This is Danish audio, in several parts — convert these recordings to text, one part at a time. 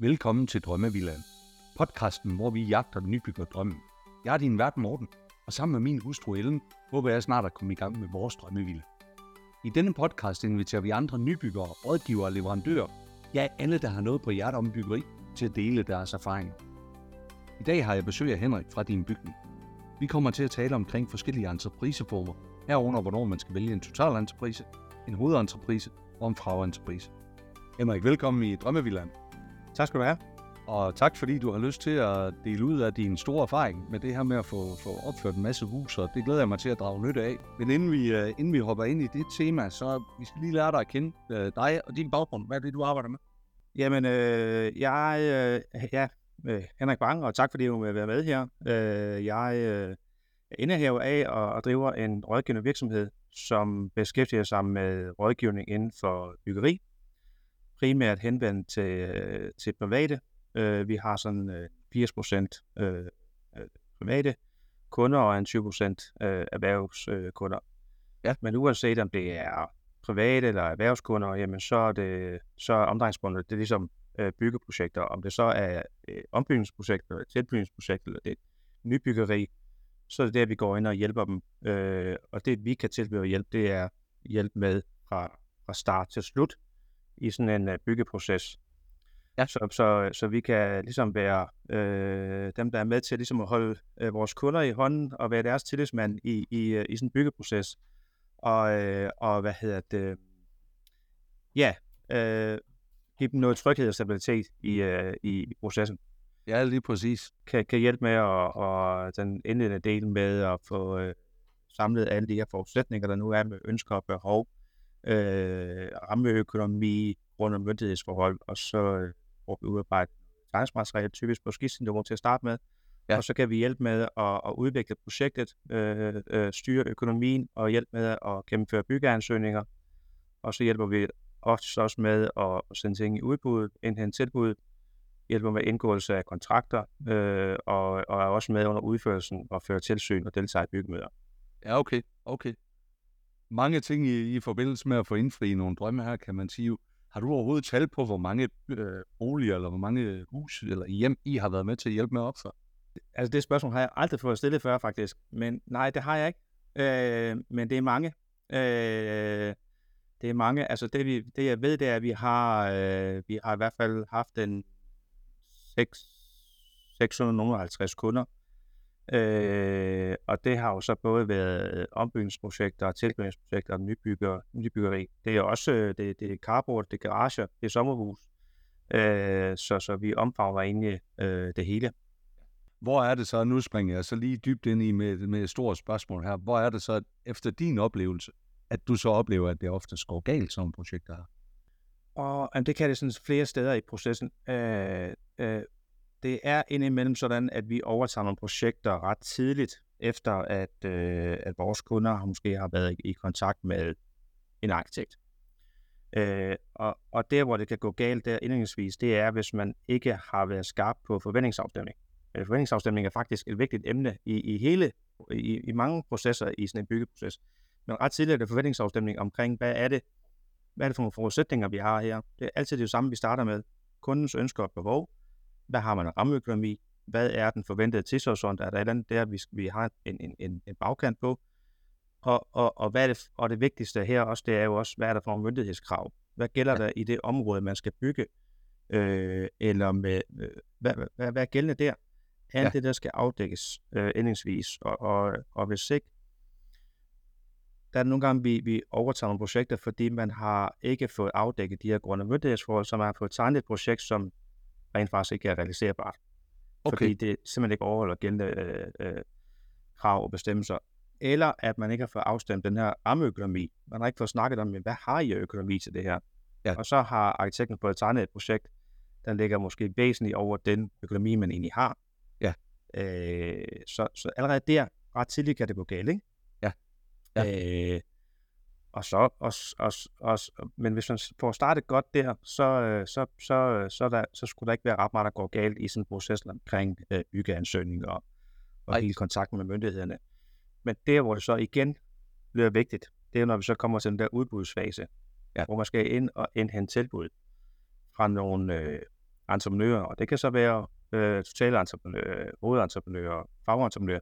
Velkommen til Drømmevillaen. Podcasten, hvor vi jagter den nybygger drømmen. Jeg er din vært Morten, og sammen med min hustru Ellen, håber jeg snart at komme i gang med vores drømmevilla. I denne podcast inviterer vi andre nybyggere, rådgivere og leverandører, ja alle, der har noget på hjertet om byggeri, til at dele deres erfaringer. I dag har jeg besøg af Henrik fra din bygning. Vi kommer til at tale omkring forskellige entrepriseformer, herunder hvornår man skal vælge en totalentreprise, en hovedentreprise og en fragentreprise. Henrik, velkommen i Drømmevillaen. Tak skal du have. Og tak fordi du har lyst til at dele ud af din store erfaring med det her med at få, få opført en masse hus, og det glæder jeg mig til at drage nytte af. Men inden vi, øh, inden vi hopper ind i det tema, så vi skal lige lære dig at kende øh, dig og din baggrund. Hvad er det, du arbejder med? Jamen, øh, jeg øh, ja, øh, Henrik Bang, og tak fordi du vil være med her. Øh, jeg øh, er indehaver af og, og driver en rådgivende virksomhed, som beskæftiger sig med rådgivning inden for byggeri. Primært henvendt til, øh, til private. Øh, vi har sådan øh, 80 procent øh, øh, private kunder og en 20 procent øh, erhvervskunder. Ja. Men uanset om det er private eller erhvervskunder, jamen så er, det, så er omdrejningspunktet, det er ligesom øh, byggeprojekter. Om det så er øh, ombygningsprojekter, eller tilbygningsprojekter, eller det er nybyggeri, så er det der, vi går ind og hjælper dem. Øh, og det, vi kan tilbyde hjælp, det er hjælp med fra, fra start til slut i sådan en uh, byggeproces. Ja. Så, så, så vi kan ligesom være øh, dem, der er med til ligesom at holde øh, vores kunder i hånden og være deres tillidsmand i, i, øh, i sådan en byggeproces. Og, øh, og hvad hedder det? Ja, øh, give dem noget tryghed og stabilitet i, øh, i, i processen. Ja, lige præcis. Kan, kan hjælpe med at, og den indledende del med at få øh, samlet alle de her forudsætninger, der nu er med ønsker og behov, øh, rammeøkonomi, grund- og myndighedsforhold, og så øh, får vi udarbejdet tegnsmateriale, typisk på skitsniveau til at starte med. Ja. Og så kan vi hjælpe med at, at udvikle projektet, øh, øh, styre økonomien og hjælpe med at gennemføre byggeansøgninger. Og så hjælper vi ofte også med at sende ting i udbud, indhente tilbud, hjælper med indgåelse af kontrakter, øh, og, og er også med under udførelsen og føre tilsyn og deltager i byggemøder. Ja, okay. okay. Mange ting i, i forbindelse med at få indfri nogle drømme her, kan man sige. Har du overhovedet tal på, hvor mange øh, boliger eller hvor mange hus eller hjem I har været med til at hjælpe med at opføre? Altså det spørgsmål har jeg aldrig fået stillet før faktisk, men nej, det har jeg ikke. Øh, men det er mange. Øh, det er mange. Altså det, vi, det jeg ved, det er, at vi har, øh, vi har i hvert fald haft en 6, 650 kunder. Øh, og det har jo så både været ombygningsprojekter, tilbygningsprojekter og nybygger, nybyggeri. Det er også det, det er carport, det er garager, det er sommerhus. Øh, så, så vi omfavner egentlig øh, det hele. Hvor er det så, nu springer jeg så lige dybt ind i med, med et stort spørgsmål her, hvor er det så, efter din oplevelse, at du så oplever, at det ofte går galt, som projekter her? Og jamen, det kan det sådan flere steder i processen. Øh, øh, det er indimellem sådan, at vi overtager nogle projekter ret tidligt, efter at, øh, at vores kunder måske har været i, i kontakt med en arkitekt. Øh, og, og der, hvor det kan gå galt der indledningsvis, det er, hvis man ikke har været skarp på forventningsafstemning. Øh, forventningsafstemning er faktisk et vigtigt emne i, i hele, i, i mange processer i sådan en byggeproces. Men ret tidligt er det forventningsafstemning omkring, hvad er det, hvad er det for nogle forudsætninger, vi har her. Det er altid det samme, vi starter med. Kundens ønsker og behov. Hvad har man af rammeøkonomi? Hvad er den forventede tidshorisont? Er der et eller andet der, vi, vi har en, en, en, en bagkant på? Og, og, og, hvad er det, og det vigtigste her også, det er jo også, hvad er der for nogle myndighedskrav? Hvad gælder der i det område, man skal bygge? Øh, eller med, øh, hvad, hvad, hvad er gældende der? Alt ja. det, der skal afdækkes øh, endingsvis. Og, og, og hvis ikke, der er nogle gange, vi, vi overtager nogle projekter, fordi man har ikke fået afdækket de her grund- og myndighedsforhold, så man har fået tegnet et projekt, som rent faktisk ikke er realiserbart. Okay. Fordi det simpelthen ikke overholder gældende øh, øh, krav og bestemmelser. Eller at man ikke har fået afstemt den her rammeøkonomi. Man har ikke fået snakket om, hvad har I økonomi til det her? Ja. Og så har arkitekten fået tegnet et projekt, der ligger måske væsentligt over den økonomi, man egentlig har. Ja. Øh, så, så allerede der, ret tidligt kan det gå galt, ikke? Ja. ja. Øh, og så, og, og, og, men hvis man får startet godt der, så, så, så, så, der, så skulle der ikke være ret meget, der går galt i sådan en proces omkring øh, byggeansøgninger og, og hele kontakten med myndighederne. Men der, hvor det så igen bliver vigtigt, det er, når vi så kommer til den der udbudsfase, ja. hvor man skal ind og indhente tilbud fra nogle, øh, entreprenører, og det kan så være øh, totale entreprenører, hovedentreprenører, fagentreprenører,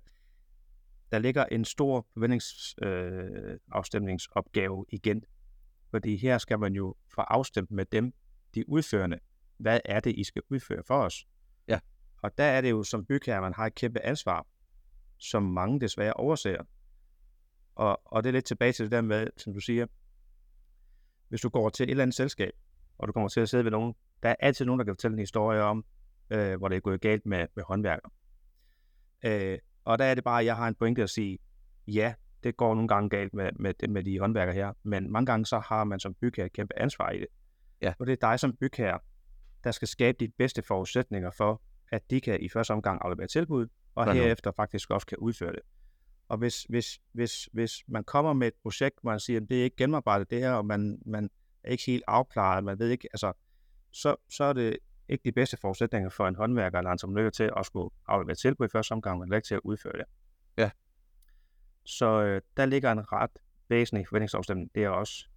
der ligger en stor forventningsafstemningsopgave øh, igen. Fordi her skal man jo få afstemt med dem, de udførende. Hvad er det, I skal udføre for os? Ja. Og der er det jo som bygherre, man har et kæmpe ansvar, som mange desværre overser. Og, og det er lidt tilbage til det der med, som du siger, hvis du går til et eller andet selskab, og du kommer til at sidde ved nogen, der er altid nogen, der kan fortælle en historie om, øh, hvor det er gået galt med, med håndværker. Øh, og der er det bare, at jeg har en pointe at sige, ja, det går nogle gange galt med, med, med de håndværker her, men mange gange så har man som bygherre et kæmpe ansvar i det. Ja. Og det er dig som bygherre, der skal skabe de bedste forudsætninger for, at de kan i første omgang aflevere tilbud, og Sådan. herefter faktisk også kan udføre det. Og hvis, hvis, hvis, hvis man kommer med et projekt, hvor man siger, at det er ikke gennemarbejdet det her, og man, man er ikke helt afklaret, man ved ikke, altså, så, så er det ikke de bedste forudsætninger for en håndværker eller entreprenør til at skulle aflevere tilbud i første omgang, men ikke til at udføre det. Ja. Så øh, der ligger en ret væsentlig forventningsafstemning der også.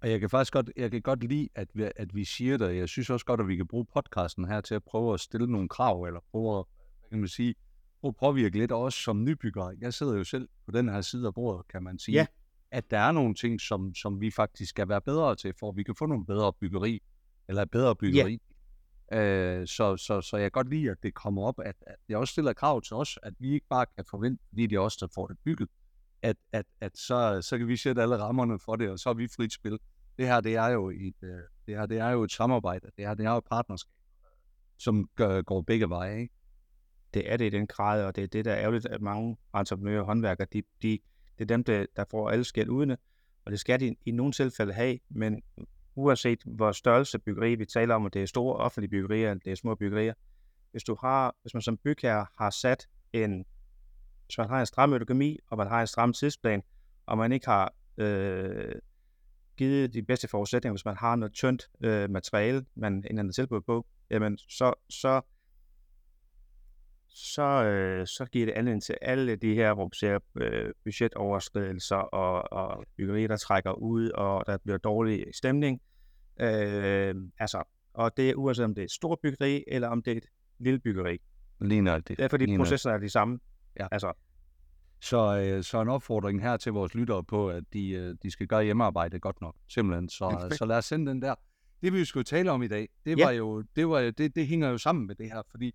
Og jeg kan faktisk godt, jeg kan godt lide, at vi, at vi siger det. Jeg synes også godt, at vi kan bruge podcasten her til at prøve at stille nogle krav, eller prøve at, hvad kan man sige, prøve at påvirke lidt også som nybyggere. Jeg sidder jo selv på den her side af bordet, kan man sige. Ja. At der er nogle ting, som, som vi faktisk skal være bedre til, for at vi kan få nogle bedre byggeri, eller bedre byggeri. Øh, så, så, så jeg kan godt lide, at det kommer op, at, at det også stiller krav til os, at vi ikke bare kan forvente, fordi det er os, der får det bygget, at, at, at så, så kan vi sætte alle rammerne for det, og så er vi frit spil. Det her, det er jo et, øh, det her, det er jo et samarbejde, det her, det er jo et partnerskab, som gør, går begge veje, ikke? Det er det i den grad, og det er det, der er ærgerligt, at mange entreprenører og håndværkere, de, de, det er dem, der, der får alle skæld udene, og det skal de i nogle tilfælde have, men uanset hvor størrelse byggeri vi taler om, om det er store offentlige byggerier, eller det er små byggerier, hvis du har, hvis man som bygherre har sat en, hvis man har en stram økonomi, og man har en stram tidsplan, og man ikke har øh, givet de bedste forudsætninger, hvis man har noget tyndt øh, materiale, man indhenter tilbud på, jamen så, så, så, øh, så giver det anledning til alle de her, hvor ser øh, budgetoverskridelser og, og byggerier, der trækker ud, og der bliver dårlig stemning. Øh, altså, og det er uanset om det er et stort byggeri, eller om det er et lille byggeri. Lige nok det. Det er fordi processerne er de samme. Ja. Altså, Så, øh, så en opfordring her til vores lyttere på, at de, øh, de skal gøre hjemmearbejdet godt nok, simpelthen. Så, så lad os sende den der. Det vi skulle tale om i dag, det Ja. var jo, det, var, jo- det, det hænger jo sammen med det her, fordi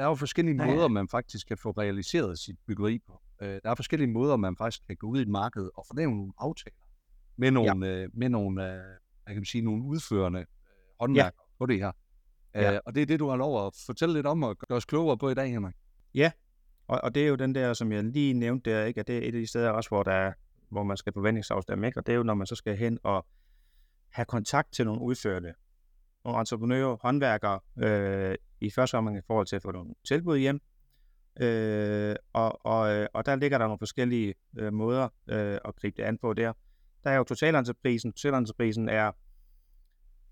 der er jo forskellige Ja, ja. måder, man faktisk kan få realiseret sit byggeri på. Øh, der er forskellige måder, man faktisk kan gå ud i et marked og få lavet nogle aftaler med nogle, ja. øh, med nogle, øh, hvad kan sige, nogle udførende øh, håndværkere ja. på det her. Ja. Øh, og det er det, du har lov at fortælle lidt om og gøre os klogere på i dag, Henrik. og, og det er jo den der, som jeg lige nævnte der, ikke? at det er et af de steder også, hvor, der er, hvor man skal forventningsafstemme, ikke? og det er jo, når man så skal hen og have kontakt til nogle udførende, nogle entreprenører, håndværkere, øh, i første omgang i forhold til at få nogle tilbud hjem, øh, og, og, øh, og der ligger der nogle forskellige øh, måder øh, at gribe det an på der. Der er jo totalentreprisen. Totalentreprisen er,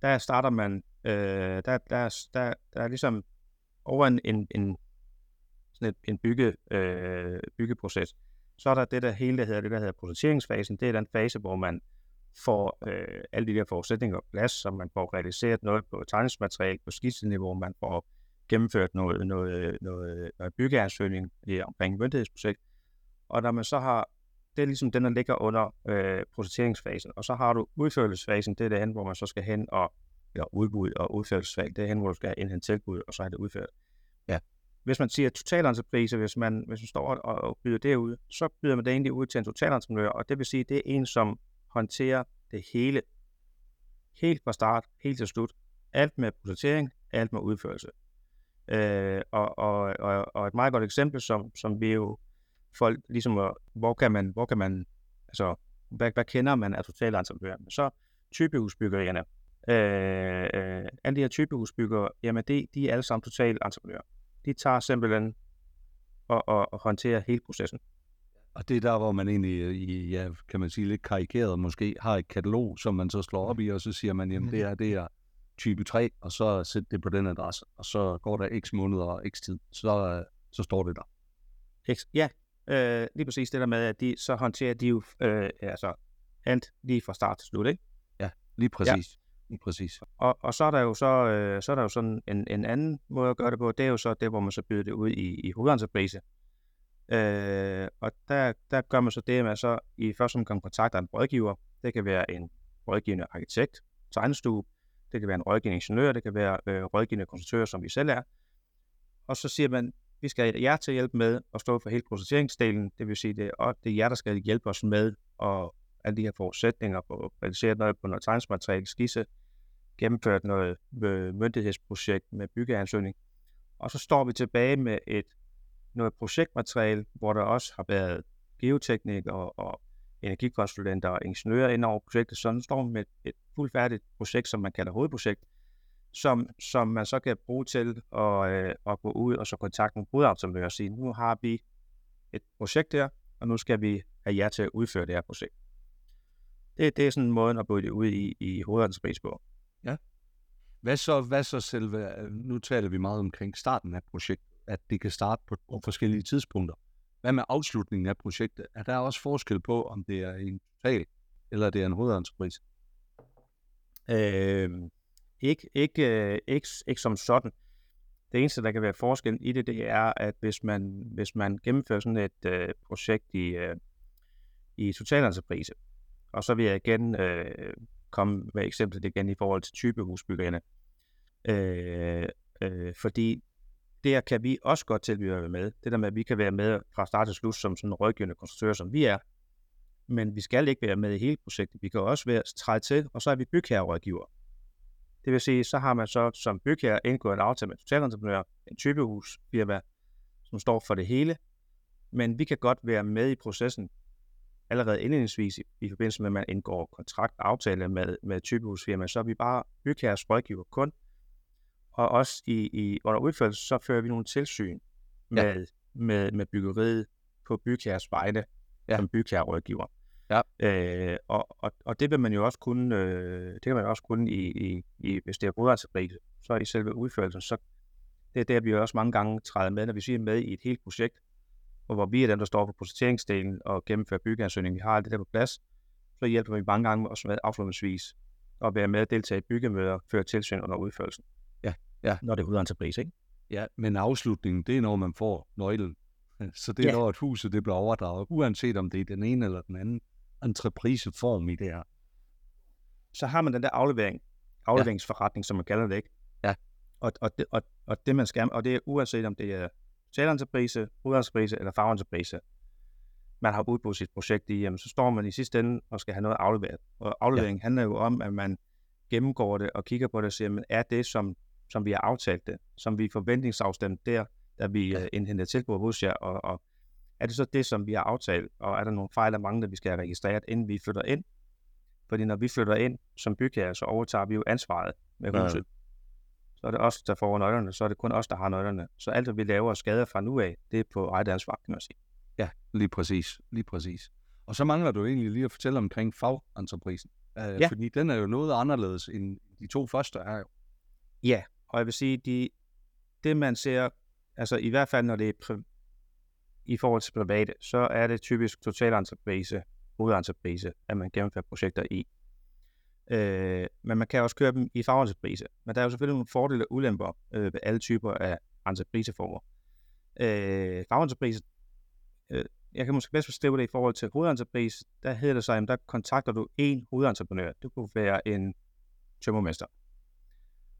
der starter man, øh, der, der, der, der er ligesom over en, en, en sådan et, en bygge, øh, byggeproces. Så er der det der hele, der hedder, det der hedder projekteringsfasen. Det er den fase, hvor man får øh, alle de der forudsætninger på plads, så man får realiseret noget på tegningsmateriale, på skitseniveau, man får gennemført noget, noget, noget, noget byggeansøgning i omkring myndighedsprojekt. Og når man så har, det er ligesom den, der ligger under øh, projekteringsfasen. Og så har du udførelsesfasen, det er det hen, hvor man så skal hen og, eller udbud og udførelsesfag, det er hen, hvor du skal indhente tilbud, og så er det udført. Ja. Hvis man siger totalentreprise, hvis man, hvis man står og, og byder det ud, så byder man det egentlig ud til en totalentreprenør, og det vil sige, det er en, som håndtere det hele. Helt fra start, helt til slut. Alt med projektering, alt med udførelse. Øh, og, og, og, og et meget godt eksempel, som, som vi jo folk ligesom, hvor kan man, hvor kan man, altså, hvad, hvad kender man af totalentreprenører? Så typehusbyggerierne. Øh, øh, alle de her typehusbyggere, jamen det, de er alle sammen totalentreprenører. De tager simpelthen og, og, og håndterer hele processen. Og det er der, hvor man egentlig, øh, ja, kan man sige lidt karikeret måske, har et katalog, som man så slår op i, og så siger man, jamen det er, det er type 3, og så sæt det på den adresse, og så går der x måneder og x tid, så, øh, så står det der. Eks- Ja, øh, lige præcis det der med, at de, så håndterer de jo øh, altså, alt lige fra start til slut, ikke? Lige præcis. præcis. Og, og så er der jo så, øh, så er der jo sådan en, en anden måde at gøre det på, det er jo så det, hvor man så byder det ud i, i hovedentreprise. Øh, og der, der gør man så det, at man så i første omgang kontakter en rådgiver. Det kan være en rådgivende arkitekt, tegnestue, det kan være en rådgivende ingeniør, det kan være øh, rådgivende konstruktør, som vi selv er. Og så siger man, vi skal have jer til at hjælpe med at stå for hele processeringsdelen, det vil sige, det er, det er jer, der skal hjælpe os med at alle de her forudsætninger, på realisere noget på noget tegnsmateriale, skisse, gennemført noget øh, myndighedsprojekt med byggeansøgning. Og så står vi tilbage med et noget projektmateriale, hvor der også har været geoteknikere og, og energikonsulenter og ingeniører ind over projektet, så nu står med et fuldfærdigt projekt, som man kalder hovedprojekt, som, som man så kan bruge til at, øh, at gå ud og så kontakte nogle hovedautomør og sige, nu har vi et projekt her, og nu skal vi have jer til at udføre det her projekt. Det, det er sådan en måde at bryde det ud i, i hovedautomørs på. Ja. Hvad så, hvad så selve, øh, nu taler vi meget omkring starten af projektet, at det kan starte på, forskellige tidspunkter. Hvad med afslutningen af projektet? Er der også forskel på, om det er en total, eller det er en hovedentreprise? Øh, ikke, ikke, øh, ikke, ikke som sådan. Det eneste, der kan være forskel i det, det er, at hvis man, hvis man gennemfører sådan et øh, projekt i, øh, i totalentreprise, og så vil jeg igen øh, komme med eksemplet igen i forhold til typehusbyggerne. Øh, øh, fordi der kan vi også godt tilbyde at være med. Det der med, at vi kan være med fra start til slut som sådan en rådgivende konstruktør, som vi er. Men vi skal ikke være med i hele projektet. Vi kan også være træde til, og så er vi bygherrerådgiver. Det vil sige, så har man så som bygherre indgået en aftale med totalentreprenør, en typehusfirma, som står for det hele. Men vi kan godt være med i processen allerede indledningsvis i, i forbindelse med, at man indgår kontrakt aftale med, med typehusfirma, så er vi bare bygherres rådgiver kun, og også i, i under udførelse, så fører vi nogle tilsyn med, ja. med, med byggeriet på bygherres vegne, ja. som bygherrerådgiver. Ja. Øh, og, og, og det vil man jo også kunne, øh, det kan man også kunne i, i, i hvis det er hovedansatspris, så i selve udførelsen, så det er der, vi også mange gange træder med, når vi siger med i et helt projekt, og hvor vi er dem, der står for projekteringsdelen og gennemfører byggeansøgningen, vi har alt det der på plads, så hjælper vi mange gange også med afslutningsvis at være med at deltage i byggemøder føre tilsyn under udførelsen. Ja. Når det er hovedentreprise, ikke? Ja, men afslutningen, det er når man får nøglen. Så det er ja. når, at huset det bliver overdraget, uanset om det er den ene eller den anden entrepriseform i det her. Så har man den der aflevering, afleveringsforretning, ja. som man kalder det, ikke? Ja. Og, og, det, og, og det man skal, og det er uanset om det er totalentreprise, hovedentreprise eller fagentreprise, man har udbudt sit projekt i, jamen, så står man i sidste ende og skal have noget afleveret. Og afleveringen ja. handler jo om, at man gennemgår det og kigger på det og siger, men er det, som, som vi har aftalt det, som vi forventningsafstemt der, da vi ja. uh, indhentede tilbud hos jer, og, og er det så det, som vi har aftalt, og er der nogle fejl og mangler, vi skal have registreret, inden vi flytter ind? Fordi når vi flytter ind som bygherre, så overtager vi jo ansvaret med huset. Ja. Så er det os, der får nøglerne, så er det kun os, der har nøglerne. Så alt, hvad vi laver skader fra nu af, det er på eget ansvar, kan man sige. Ja, lige præcis. Lige præcis. Og så mangler du egentlig lige at fortælle omkring fagentreprisen. Uh, ja. Fordi den er jo noget anderledes end de to første er jo. Ja, og jeg vil sige, de, det man ser, altså i hvert fald når det er i forhold til private, så er det typisk totalentreprise, hovedentreprise, at man gennemfører projekter i. Øh, men man kan også køre dem i fagentreprise. Men der er jo selvfølgelig nogle fordele og ulemper øh, ved alle typer af entrepriseformer. Øh, fagentreprise, øh, jeg kan måske bedst beskrive det i forhold til hovedentreprise. Der hedder det sig, at der kontakter du en hovedentreprenør. Det kunne være en tømmermester.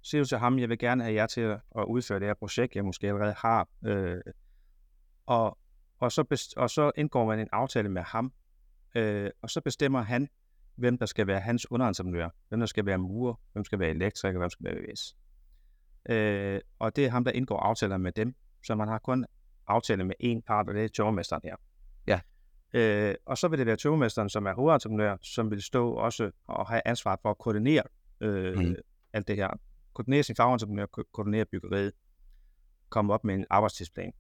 Så siger du til ham, jeg vil gerne have jer til at udføre det her projekt, jeg måske allerede har. Øh, og og så, best, og så indgår man en aftale med ham, øh, og så bestemmer han, hvem der skal være hans underentreprenør, hvem der skal være murer, hvem skal være elektriker, hvem skal være VVS. Øh, og det er ham, der indgår aftaler med dem, så man har kun aftale med én part, og det er tømmermesteren her. Ja. Øh, og så vil det være tømmermesteren, som er hovedentreprenør, som vil stå også og have ansvar for at koordinere øh, mm. alt det her. Koordinere sin fagentreprenør, koordinere byggeriet, komme op med en arbejdstidsplan.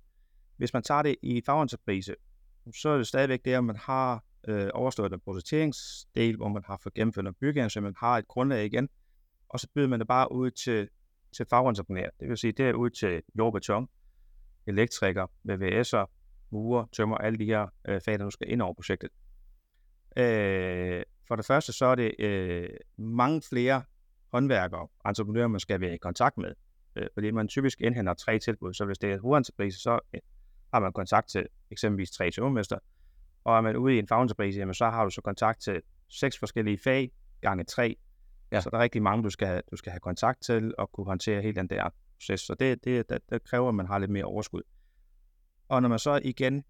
Hvis man tager det i fagentreprise, så er det stadigvæk det, at man har øh, overstået den projekteringsdel, hvor man har fået gennemført en bygning, så man har et grundlag igen, og så byder man det bare ud til, til fagentreprenør. Det vil sige, det er ud til jordbeton, elektriker, VVS'er, murer, tømmer, alle de her øh, fag, der nu skal ind over projektet. Øh, for det første, så er det øh, mange flere håndværkere, entreprenører, man skal være i kontakt med. Øh, fordi man typisk indhenter tre tilbud, så hvis det er hovedentreprise, så øh, har man kontakt til eksempelvis tre tømmermester, og er man ude i en fagentreprise, jamen så har du så kontakt til seks forskellige fag, gange tre. Ja. Så der er rigtig mange, du skal, du skal have kontakt til og kunne håndtere hele den der proces. Så det, det, det, det kræver, at man har lidt mere overskud. Og når man så igen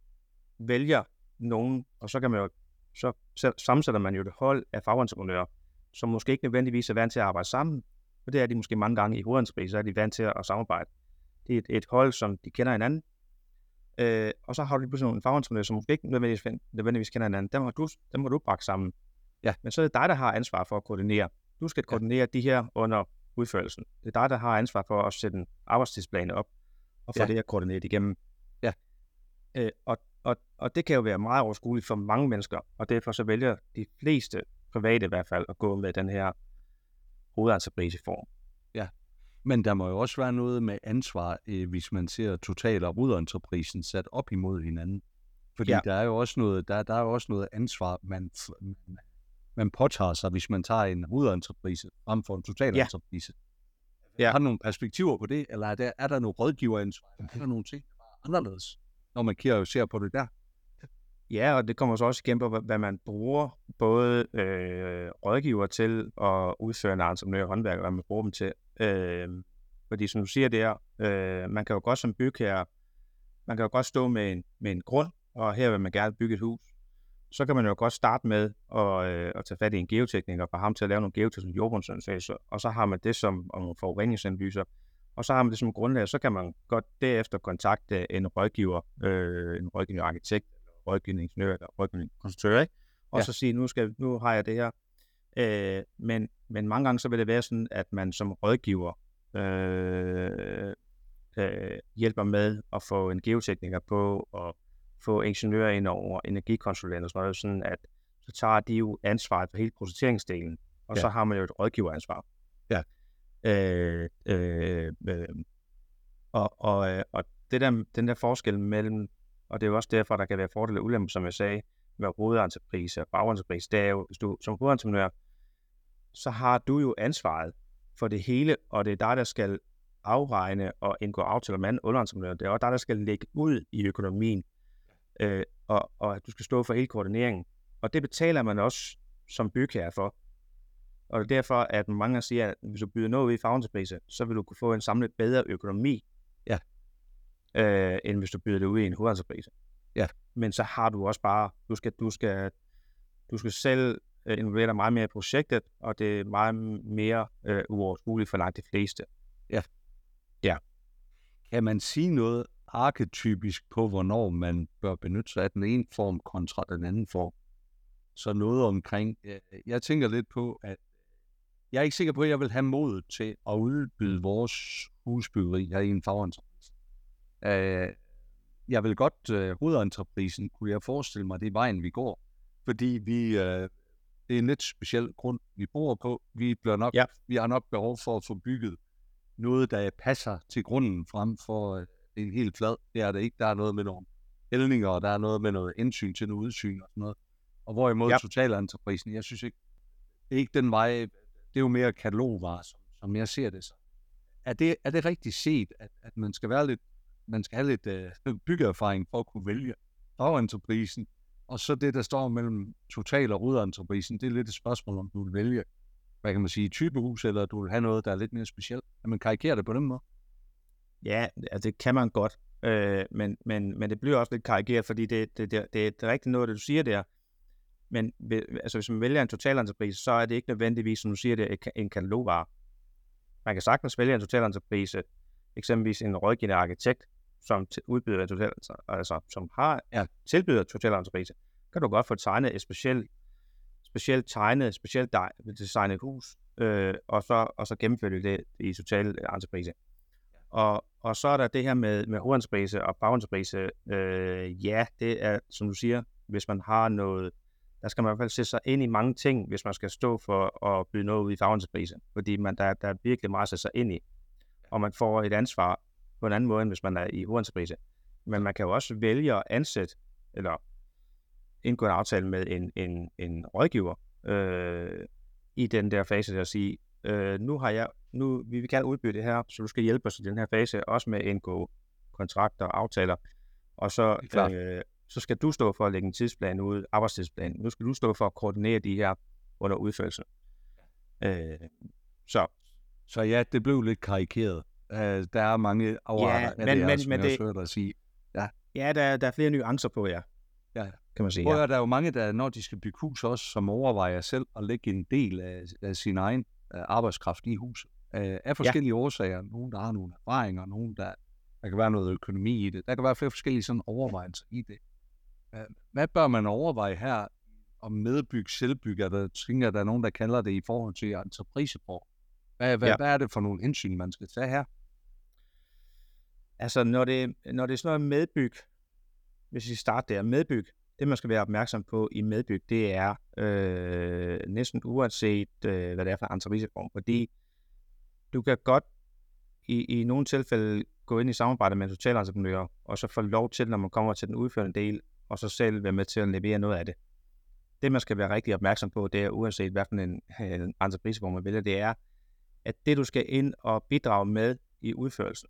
vælger nogen, og så kan man jo, så sammensætter man jo et hold af fagentreprenører, som måske ikke nødvendigvis er vant til at arbejde sammen, og det er de måske mange gange i hovedinspris, så er de vant til at samarbejde. Det er et, et hold, som de kender hinanden, øh, og så har du lige pludselig nogle fagentreprenører, som måske ikke nødvendigvis, nødvendigvis kender hinanden. Dem har du, dem har du bragt sammen. Ja. Men så er det dig, der har ansvar for at koordinere. Du skal koordinere ja. de her under udførelsen. Det er dig, der har ansvar for at sætte en arbejdstidsplan op, og få ja. det her koordineret igennem. Ja. Øh, og, og, og det kan jo være meget overskueligt for mange mennesker, og derfor så vælger de fleste private i hvert fald at gå med den her hovedentrepriseform. Ja, men der må jo også være noget med ansvar, øh, hvis man ser total og hovedentreprisen sat op imod hinanden. Fordi ja. der er jo også noget, der, der er jo også noget ansvar, man, man, påtager sig, hvis man tager en hovedentreprise frem for en total ja. Ja. Har du nogle perspektiver på det, eller er der, er der nogle rådgiveransvar? Er der nogle ting, der er anderledes, når man kigger og ser på det der? Ja, og det kommer så også igen på, hvad man bruger både øh, rådgiver til og udførende entreprenører og håndværker, hvad man bruger dem til. Øh, fordi som du siger der, øh, man kan jo godt som bygherre, man kan jo godt stå med en, med en grund, og her vil man gerne bygge et hus. Så kan man jo godt starte med at, øh, at tage fat i en geotekniker og få ham til at lave nogle geotekniske jordbundsundersøgelser, og så har man det som nogle forureningsanalyser, og så har man det som grundlag, så kan man godt derefter kontakte en rådgiver, øh, en rådgiver arkitekt, rådgivningsingeniør eller rådgivningskonstruktør, ikke? og ja. så sige, nu, skal, nu har jeg det her. Øh, men, men mange gange så vil det være sådan, at man som rådgiver øh, øh, hjælper med at få en geotekniker på, og få ingeniører ind over, energikonsulenter og sådan noget, sådan at så tager de jo ansvaret for hele projekteringsdelen, og ja. så har man jo et rådgiveransvar. Ja. Øh, øh, øh, og, og, øh, og det der, den der forskel mellem og det er jo også derfor, der kan være fordele og ulemper, som jeg sagde, med hovedentreprise og bagentreprise. Det er jo, hvis du som hovedentreprenør, så har du jo ansvaret for det hele, og det er dig, der skal afregne og indgå aftaler med underentreprenør. Det er også dig, der skal lægge ud i økonomien, øh, og, og du skal stå for hele koordineringen. Og det betaler man også som bygherre for. Og det er derfor, at mange siger, at hvis du byder noget ud i fagentreprise, så vil du kunne få en samlet bedre økonomi øh, end hvis du byder det ud i en hovedentreprise. Ja. Men så har du også bare, du skal, du skal, du skal selv øh, involvere dig meget mere i projektet, og det er meget mere øh, uoverskueligt for langt de fleste. Ja. Ja. Kan man sige noget arketypisk på, hvornår man bør benytte sig af den ene form kontra den anden form? Så noget omkring, øh, jeg tænker lidt på, at jeg er ikke sikker på, at jeg vil have mod til at udbyde vores husbyggeri her i en fagentreprise. Øh, jeg vil godt, øh, hovedentreprisen, kunne jeg forestille mig, det er vejen, vi går. Fordi vi, øh, det er en lidt speciel grund, vi bor på. Vi, bliver nok, ja. vi har nok behov for at få bygget noget, der passer til grunden frem for øh, det er en helt flad. Det er det ikke. Der er noget med nogle hældninger, og der er noget med noget indsyn til noget udsyn og sådan noget. Og hvorimod ja. totalentreprisen, jeg synes ikke, det er ikke den vej, det er jo mere katalogvarer, som, som jeg ser det så. Er det, er det rigtigt set, at, at man skal være lidt man skal have lidt øh, byggeerfaring for at kunne vælge fagentreprisen. Og så det, der står mellem total og ruderentreprisen, det er lidt et spørgsmål, om du vil vælge, hvad kan man sige, typehus, eller du vil have noget, der er lidt mere specielt. Kan man karikere det på den måde? Ja, altså, det kan man godt. Øh, men, men, men det bliver også lidt karikeret, fordi det, det, det, det, det er rigtigt noget, det du siger der. Men altså, hvis man vælger en totalentreprise, så er det ikke nødvendigvis, som du siger, det er en katalogvare. Man kan sagtens vælge en totalentreprise, eksempelvis en rådgivende arkitekt, som udbyder total, altså, altså som har er tilbyder totalentreprise, kan du godt få tegnet et specielt, specielt tegnet, specielt designet hus, øh, og, så, og så gennemføre det i total entreprise. Og, og så er der det her med, med hovedentreprise og bagentreprise. Øh, ja, det er, som du siger, hvis man har noget, der skal man i hvert fald sætte sig ind i mange ting, hvis man skal stå for at byde noget ud i fagentreprise. Fordi man, der, der er virkelig meget at sætte sig ind i. Og man får et ansvar på en anden måde, end hvis man er i hovedentreprise. Men man kan jo også vælge at ansætte, eller indgå en aftale med en, en, en rådgiver øh, i den der fase, der at sige, øh, nu har jeg, nu, vi vil gerne udbyde det her, så du skal hjælpe os i den her fase, også med at indgå kontrakter og aftaler. Og så, øh, så skal du stå for at lægge en tidsplan ud, arbejdstidsplan. Nu skal du stå for at koordinere de her under udførelsen. Øh, så. Så ja, det blev lidt karikeret. Uh, der er mange afarter ja, men, af det men, her, men det, jeg dig sige. Ja, ja der, der er flere nuancer på jer. Ja. Kan man sige. Prøv, ja. Der er jo mange, der, når de skal bygge hus også, som overvejer selv at lægge en del af, af sin egen uh, arbejdskraft i huset. Uh, af forskellige ja. årsager. Nogle, der har nogle erfaringer, nogle, der, der kan være noget økonomi i det. Der kan være flere forskellige sådan overvejelser i det. Uh, hvad bør man overveje her om medbyg, selvbyg? Er der, tænker, der er nogen, der kalder det i forhold til entrepriseform. Hvad, hvad, ja. hvad er det for nogle hensyn, man skal tage her? Altså, når det, når det er sådan noget medbyg, hvis vi starter der, medbyg, det man skal være opmærksom på i medbyg, det er øh, næsten uanset, øh, hvad det er for entrepriseform, fordi du kan godt i, i nogle tilfælde gå ind i samarbejde med en totalentreprenør, og så få lov til, når man kommer til den udførende del, og så selv være med til at levere noget af det. Det, man skal være rigtig opmærksom på, det er uanset hvilken en, øh, en entrepriseform man vælger, det er, at det, du skal ind og bidrage med i udførelsen,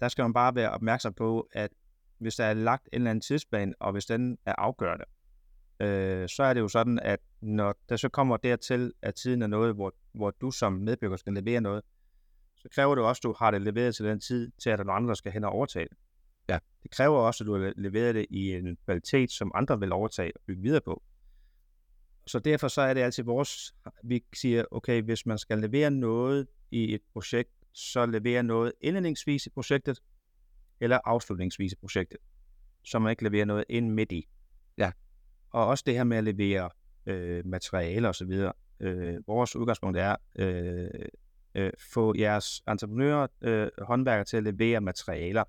der skal man bare være opmærksom på, at hvis der er lagt en eller anden tidsplan, og hvis den er afgørende, øh, så er det jo sådan, at når der så kommer dertil, at tiden er noget, hvor, hvor du som medbygger skal levere noget, så kræver det også, at du har det leveret til den tid, til at der er nogle andre, der skal hen og overtage det. Ja. Det kræver også, at du har leveret det i en kvalitet, som andre vil overtage og bygge videre på. Så derfor så er det altid vores, vi siger, okay, hvis man skal levere noget i et projekt, så levere noget indledningsvis i projektet, eller afslutningsvis i projektet, så man ikke leverer noget ind midt i. Ja. Og også det her med at levere øh, materialer osv. Øh, vores udgangspunkt er, øh, øh, få jeres entreprenører, øh, håndværkere til at levere materialer.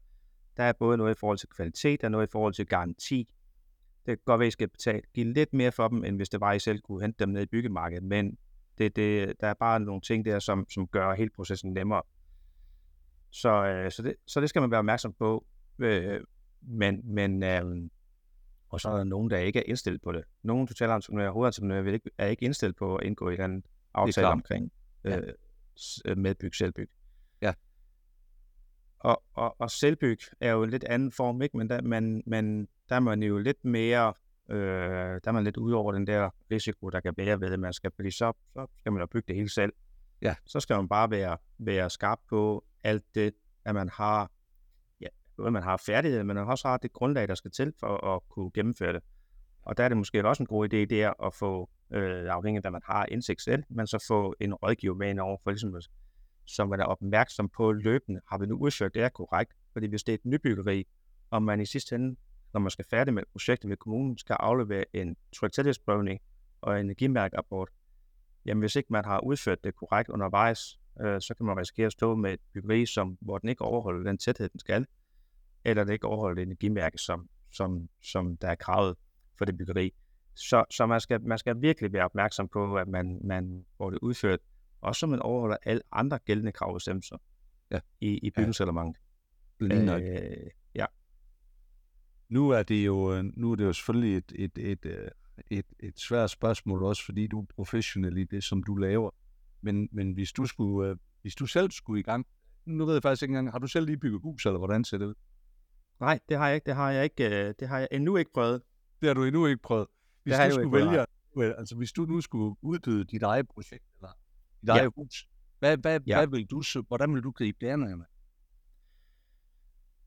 Der er både noget i forhold til kvalitet, der er noget i forhold til garanti, det kan godt være, at I skal betale, give lidt mere for dem, end hvis det var, I selv kunne hente dem ned i byggemarkedet, men det, det, der er bare nogle ting der, som, som gør hele processen nemmere. Så, øh, så, det, så det skal man være opmærksom på. Øh, men, men øh, og så er der nogen, der ikke er indstillet på det. Nogle totalentreprenører og hovedentreprenører ikke, er ikke indstillet på at indgå i den aftale omkring øh, ja. medbyg, selvbyg. Ja. Og, og, og selvbyg er jo en lidt anden form, ikke? Men, der, man, man, der er man jo lidt mere, øh, der er man lidt ude over den der risiko, der kan være ved, at man skal, fordi så, så skal man jo bygge det hele selv. Ja. Så skal man bare være, være skarp på alt det, at man har, ja, både man har færdighed, men man også har det grundlag, der skal til for at kunne gennemføre det. Og der er det måske også en god idé der at få, øh, afhængig af hvad man har indsigt selv, men så få en rådgiver med ind over, for ligesom, som man er opmærksom på løbende. Har vi nu udsøgt, det er korrekt? Fordi hvis det er et nybyggeri, og man i sidste ende når man skal færdig med projektet ved kommunen, skal aflevere en tryktæthedsprøvning og en energimærkerapport. Jamen hvis ikke man har udført det korrekt undervejs, øh, så kan man risikere at stå med et byggeri, som, hvor den ikke overholder den tæthed, den skal, eller det ikke overholder det energimærke, som, som, som der er kravet for det byggeri. Så, så man, skal, man skal virkelig være opmærksom på, at man, man får det udført, også så man overholder alle andre gældende kravbestemmelser ja. i, i bygningsreglementet. Ja. Øh, nu er det jo, øh, nu er det jo selvfølgelig et, et, et, øh, et, et svært spørgsmål også, fordi du er professionel i det, som du laver. Men, men hvis, du skulle, øh, hvis du selv skulle i gang, nu ved jeg faktisk ikke engang, har du selv lige bygget hus, eller hvordan ser det ud? Nej, det har jeg ikke. Det har jeg ikke. Det har jeg endnu ikke prøvet. Det har du endnu ikke prøvet. Hvis det du skulle vælge, prøvet, altså hvis du nu skulle udbyde dit eget projekt, eller dit ja. eget hus, hvad, hvad, ja. hvad vil du, hvordan vil du gribe det an?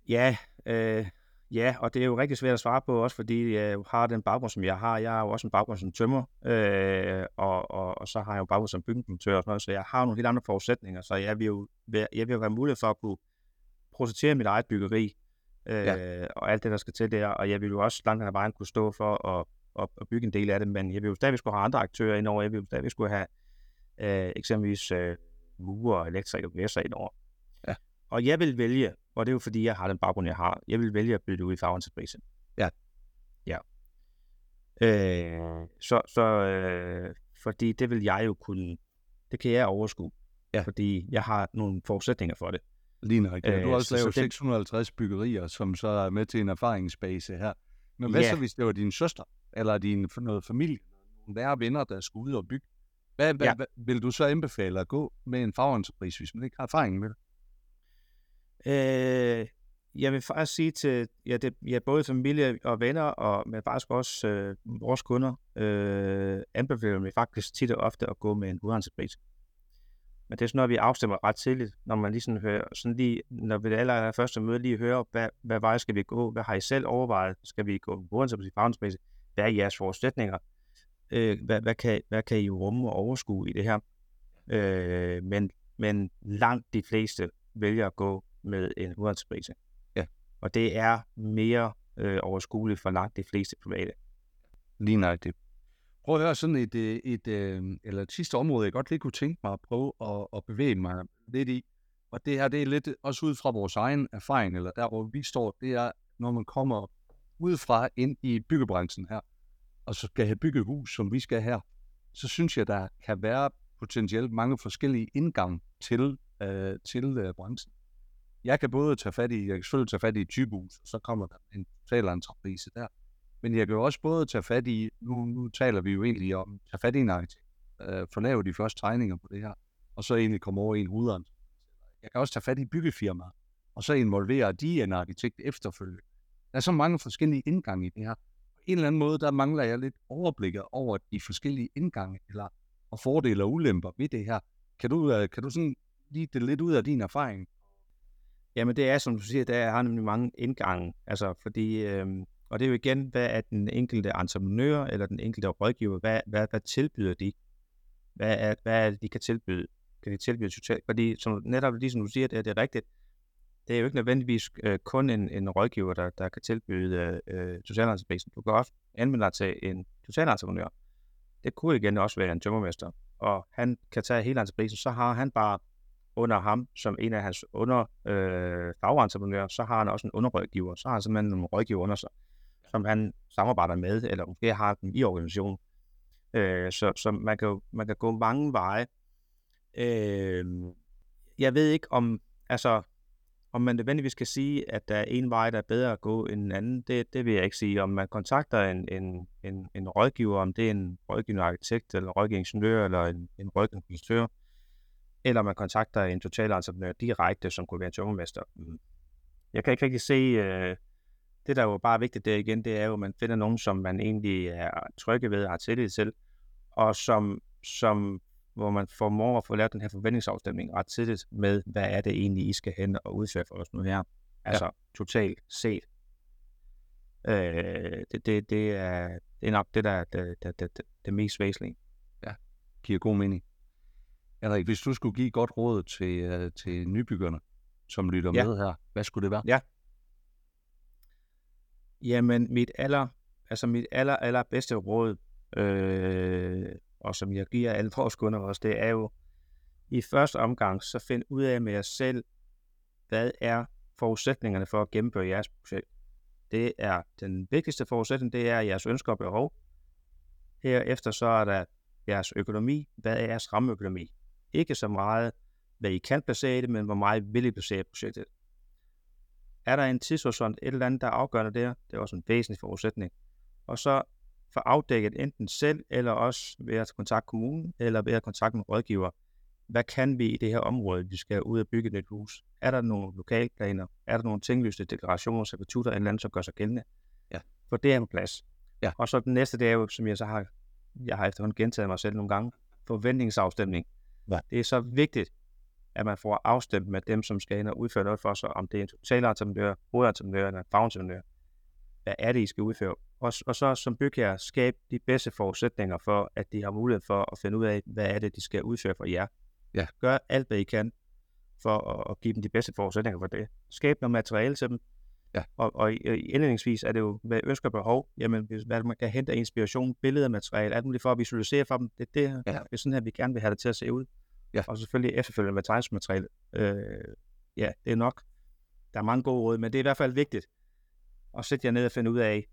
Ja, øh, Ja, og det er jo rigtig svært at svare på, også fordi jeg har den baggrund, som jeg har. Jeg har jo også en baggrund som tømmer, øh, og, og, og så har jeg jo baggrund som bygningsmontør og sådan noget, så jeg har nogle helt andre forudsætninger, så jeg vil jo jeg vil jo være mulighed for at kunne projektere mit eget byggeri, øh, ja. og alt det, der skal til der, og jeg vil jo også langt hen ad vejen kunne stå for at, at, at bygge en del af det, men jeg vil jo stadigvæk skulle have andre aktører indover, jeg vil jo stadigvæk skulle have øh, eksempelvis øh, murer og elektrikere og indover. Ja. Og jeg vil vælge og det er jo fordi, jeg har den baggrund, jeg har. Jeg vil vælge at bytte ud i fagentreprise. Ja. Ja. Øh, så, så øh, fordi det vil jeg jo kunne, det kan jeg overskue. Ja. Fordi jeg har nogle forudsætninger for det. Lige nok. Ja. Du har også lavet 650 byggerier, som så er med til en erfaringsbase her. Men hvad ja. så, hvis det var din søster, eller din noget familie, nogle værre venner, der skulle ud og bygge? Hvad, hvad, Ja. hvad, vil du så anbefale at gå med en fagentreprise, hvis man ikke har erfaring med det? Øh, jeg vil faktisk sige til ja, det, ja, både familie og venner, og, men faktisk også øh, vores kunder, øh, anbefaler vi faktisk tit og ofte at gå med en udenlandspris. Men det er sådan noget, vi afstemmer ret tidligt, når man lige sådan hører, sådan lige, når vi aller første møde lige hører, hvad, hvad vej skal vi gå, hvad har I selv overvejet, skal vi gå med udenlandspris, fagenspris, hvad er jeres forudsætninger, øh, hvad, hvad, kan, hvad kan I rumme og overskue i det her? Øh, men, men langt de fleste vælger at gå med en udenlandsprise. Ja. Og det er mere øh, overskueligt for langt de fleste private. Lige nøjagtigt. Prøv at høre sådan et, øh, et, øh, eller et sidste område, jeg godt lige kunne tænke mig at prøve at, at bevæge mig lidt i. Og det her, det er lidt også ud fra vores egen erfaring, eller der, hvor vi står, det er, når man kommer udefra ind i byggebranchen her, og så skal have bygget hus, som vi skal her, så synes jeg, der kan være potentielt mange forskellige indgange til, øh, til øh, branchen. Jeg kan både tage fat i, jeg kan selvfølgelig tage fat i et typehus, og så kommer der en totalentreprise der. Men jeg kan jo også både tage fat i, nu, nu taler vi jo egentlig om, tage fat i en arkitekt, øh, få lavet de første tegninger på det her, og så egentlig komme over i en hovedentreprise. Jeg kan også tage fat i byggefirmaer, og så involvere de en arkitekt efterfølgende. Der er så mange forskellige indgange i det her. På en eller anden måde, der mangler jeg lidt overblikket over de forskellige indgange, eller og fordele og ulemper ved det her. Kan du, øh, kan du sådan lige det lidt ud af din erfaring? Jamen det er, som du siger, der har nemlig mange indgange. Altså fordi, øh, og det er jo igen, hvad er den enkelte entreprenør eller den enkelte rådgiver, hvad, hvad, hvad tilbyder de? Hvad er, hvad er det, de kan tilbyde? Kan de tilbyde totalt? Fordi som, netop lige som du siger, det er, det rigtigt. Det er jo ikke nødvendigvis øh, kun en, en rådgiver, der, der kan tilbyde øh, totalentreprise. Du kan også anvende dig til en totalentreprenør. Det kunne igen også være en tømmermester. Og han kan tage hele entreprisen, så har han bare under ham, som en af hans under øh, fagentreprenører, så har han også en underrådgiver. Så har han simpelthen nogle rådgiver under sig, som han samarbejder med, eller måske har dem i organisationen. Øh, så så man, kan, man kan gå mange veje. Øh, jeg ved ikke om, altså, om man nødvendigvis kan sige, at der er en vej, der er bedre at gå end en anden. Det, det vil jeg ikke sige. Om man kontakter en, en, en, en rådgiver, om det er en rådgivende arkitekt, eller en rådgivende ingeniør, eller en, en rådgivende konstruktør, eller man kontakter en totalentreprenør direkte, som kunne være en tømmermester. Mm. Jeg kan ikke rigtig se, øh, det der er jo bare er vigtigt der igen, det er jo, at man finder nogen, som man egentlig er trygge ved og har tillid til, og som, som hvor man formår at få lavet den her forventningsafstemning ret tidligt med, hvad er det egentlig, I skal hen og udføre for os nu her. Altså ja. totalt set. Øh, det, det, det, er, det er nok det, der er det, det, det, det, mest væsentlige. Giver god mening. Henrik, hvis du skulle give godt råd til, uh, til nybyggerne, som lytter Ja. med her, hvad skulle det være? Ja. Jamen, mit aller, altså mit aller, aller bedste råd, øh, og som jeg giver alle vores kunder også, det er jo, i første omgang, så find ud af med jer selv, hvad er forudsætningerne for at gennemføre jeres projekt. Det er den vigtigste forudsætning, det er jeres ønsker og behov. Herefter så er der jeres økonomi. Hvad er jeres rammeøkonomi? Ikke så meget, hvad I kan placere det, men hvor meget vil I placere projektet. Er der en tidshorisont, et eller andet, der er afgørende der? Det er også en væsentlig forudsætning. Og så få afdækket enten selv, eller også ved at kontakte kommunen, eller ved at kontakte en rådgiver. Hvad kan vi i det her område, vi skal ud og bygge et nyt hus? Er der nogle lokalplaner? Er der nogle tinglyste deklarationer, servitutter, eller andet, som gør sig gældende? Ja. For det er på plads. Ja. Og så den næste, det er jo, som jeg så har, jeg har efterhånden gentaget mig selv nogle gange, forventningsafstemning. Ja. Det er så vigtigt, at man får afstemt med dem, som skal ind og udføre noget for sig, om det er en totalentreprenør, hovedentreprenør eller en fagentreprenør. Hvad er det, I skal udføre? Og, og så som bygherre, skabe de bedste forudsætninger for, at de har mulighed for at finde ud af, hvad er det, de skal udføre for jer. Ja. Gør alt, hvad I kan for at, at give dem de bedste forudsætninger for det. Skab noget materiale til dem. Ja. Og, og i indledningsvis er det jo, hvad ønsker og behov, jamen hvis, hvad man kan hente af inspiration, billeder, materiale, alt muligt for at visualisere for dem. Det er det her, Ja. det er sådan her, vi gerne vil have det til at se ud. Ja. Og selvfølgelig efterfølgende med tegnsmateriale. Øh, ja, det er nok. Der er mange gode råd, men det er i hvert fald vigtigt at sætte jer ned og finde ud af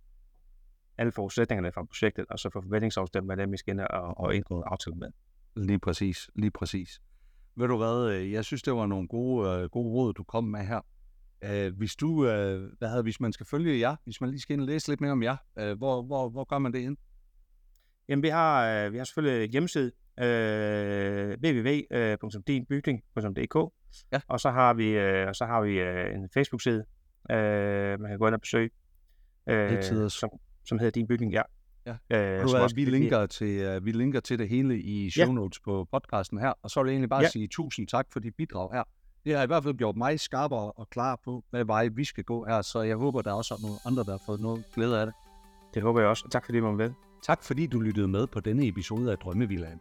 alle forudsætningerne fra projektet, og så få forventningsafstemt med dem, vi skal ind og, og indgå en aftale med. Lige præcis, lige præcis. Ved du hvad, øh, jeg synes, det var nogle gode, øh, gode råd, du kom med her. Øh, hvis du, øh, hvad hedder, hvis man skal følge jer, hvis man lige skal ind og læse lidt mere om jer, øh, hvor, hvor, hvor gør man det ind? Jamen, vi har, øh, vi har selvfølgelig hjemmeside, øh, www.dinbygning.dk Ja. og så har vi, øh, og så har vi øh, en Facebook-side, øh, man kan gå ind og besøge, øh, som, som hedder Din Bygning, ja. Ja. Øh, Du også vi, linker til, uh, vi linker til det hele i show notes på podcasten her, og så vil jeg egentlig bare Ja. sige tusind tak for dit bidrag her. Det har i hvert fald gjort mig skarpere og klar på, hvad vej vi skal gå her, så jeg håber, der også er nogle andre, der har fået noget glæde af det. Det håber jeg også, og tak fordi du var med. Tak fordi du lyttede med på denne episode af Drømmevillaen.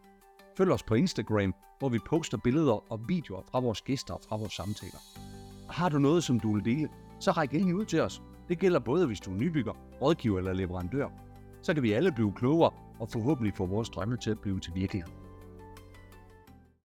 Følg os på Instagram, hvor vi poster billeder og videoer fra vores gæster og fra vores samtaler. Og har du noget, som du vil dele, så ræk endelig ud til os. Det gælder både, hvis du er nybygger, rådgiver eller leverandør. Så kan vi alle blive klogere og forhåbentlig få vores drømme til at blive til virkelighed.